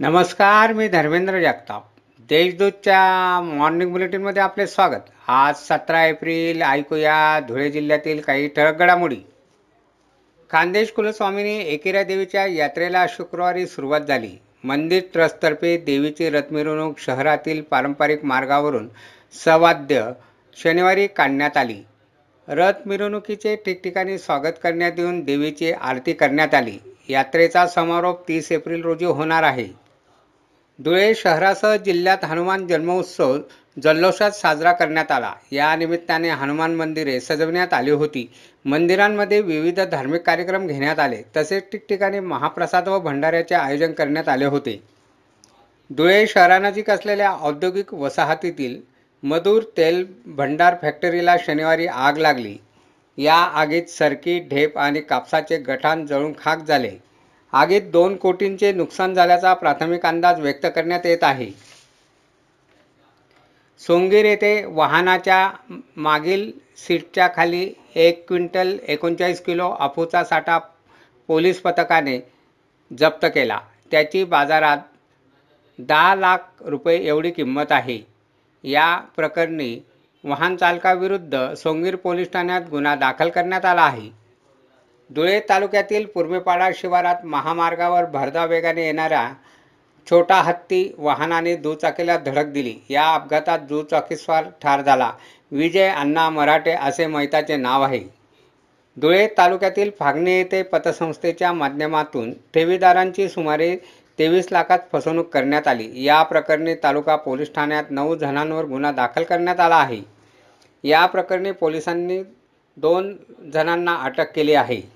नमस्कार मी धर्मेंद्र जगताप. देशदूतच्या मॉर्निंग बुलेटिनमध्ये आपले स्वागत. आज सतरा एप्रिल ऐकूया धुळे जिल्ह्यातील काही ठळक घडामोडी. खानदेश कुलस्वामीनी एकेरा देवीच्या यात्रेला शुक्रवारी सुरुवात झाली. मंदिर ट्रस्टतर्फे देवीची रथ मिरवणूक शहरातील पारंपरिक मार्गावरून सवाद्य शनिवारी काढण्यात आली. रथ मिरवणुकीचे ठिकठिकाणी स्वागत करण्यात येऊन देवीची आरती करण्यात आली. यात्रेचा समारोप तीस एप्रिल रोजी होणार आहे. धुळे शहरासह जिल्ह्यात हनुमान जन्मोत्सव जल्लोषात साजरा करण्यात आला. या निमित्ताने हनुमान मंदिरे सजवण्यात आली होती. मंदिरांमध्ये विविध धार्मिक कार्यक्रम घेण्यात आले. तसेच ठिकठिकाणी महाप्रसाद व भंडाऱ्याचे आयोजन करण्यात आले होते. धुळे शहरानजीक असलेल्या औद्योगिक वसाहतीतील मधुर तेल भंडार फॅक्टरीला शनिवारी आग लागली. या आगीत सरकी ढेप आणि कापसाचे गठाण जळून खाक झाले. आगीत दोन कोटींचे नुकसान झाल्याचा प्राथमिक अंदाज व्यक्त करण्यात येत आहे. सोंगीर येथे वाहनाच्या मागील सीटच्या खाली एक क्विंटल एकोणचाळीस किलो अफूचा साठा पोलीस पथकाने जप्त केला. त्याची बाजारात दहा लाख रुपये एवढी किंमत आहे. या प्रकरणी वाहन चालकाविरुद्ध सोंगीर पोलीस ठाण्यात गुन्हा दाखल करण्यात आला आहे. धुळे तालुक्यातील पूर्वेपाडा शिवारात महामार्गावर भरधाव वेगाने येणाऱ्या छोटा हत्ती वाहनाने दुचाकीला धडक दिली. या अपघातात दुचाकीस्वार ठार झाला. विजय अण्णा मराठे असे मैताचे नाव आहे. धुळे तालुक्यातील फागणे येथे पतसंस्थेच्या माध्यमातून ठेवीदारांची सुमारे तेवीस लाखात फसवणूक करण्यात आली. या प्रकरणी तालुका पोलीस ठाण्यात नऊ जणांवर गुन्हा दाखल करण्यात आला आहे. या प्रकरणी पोलिसांनी दोन जणांना अटक केली आहे.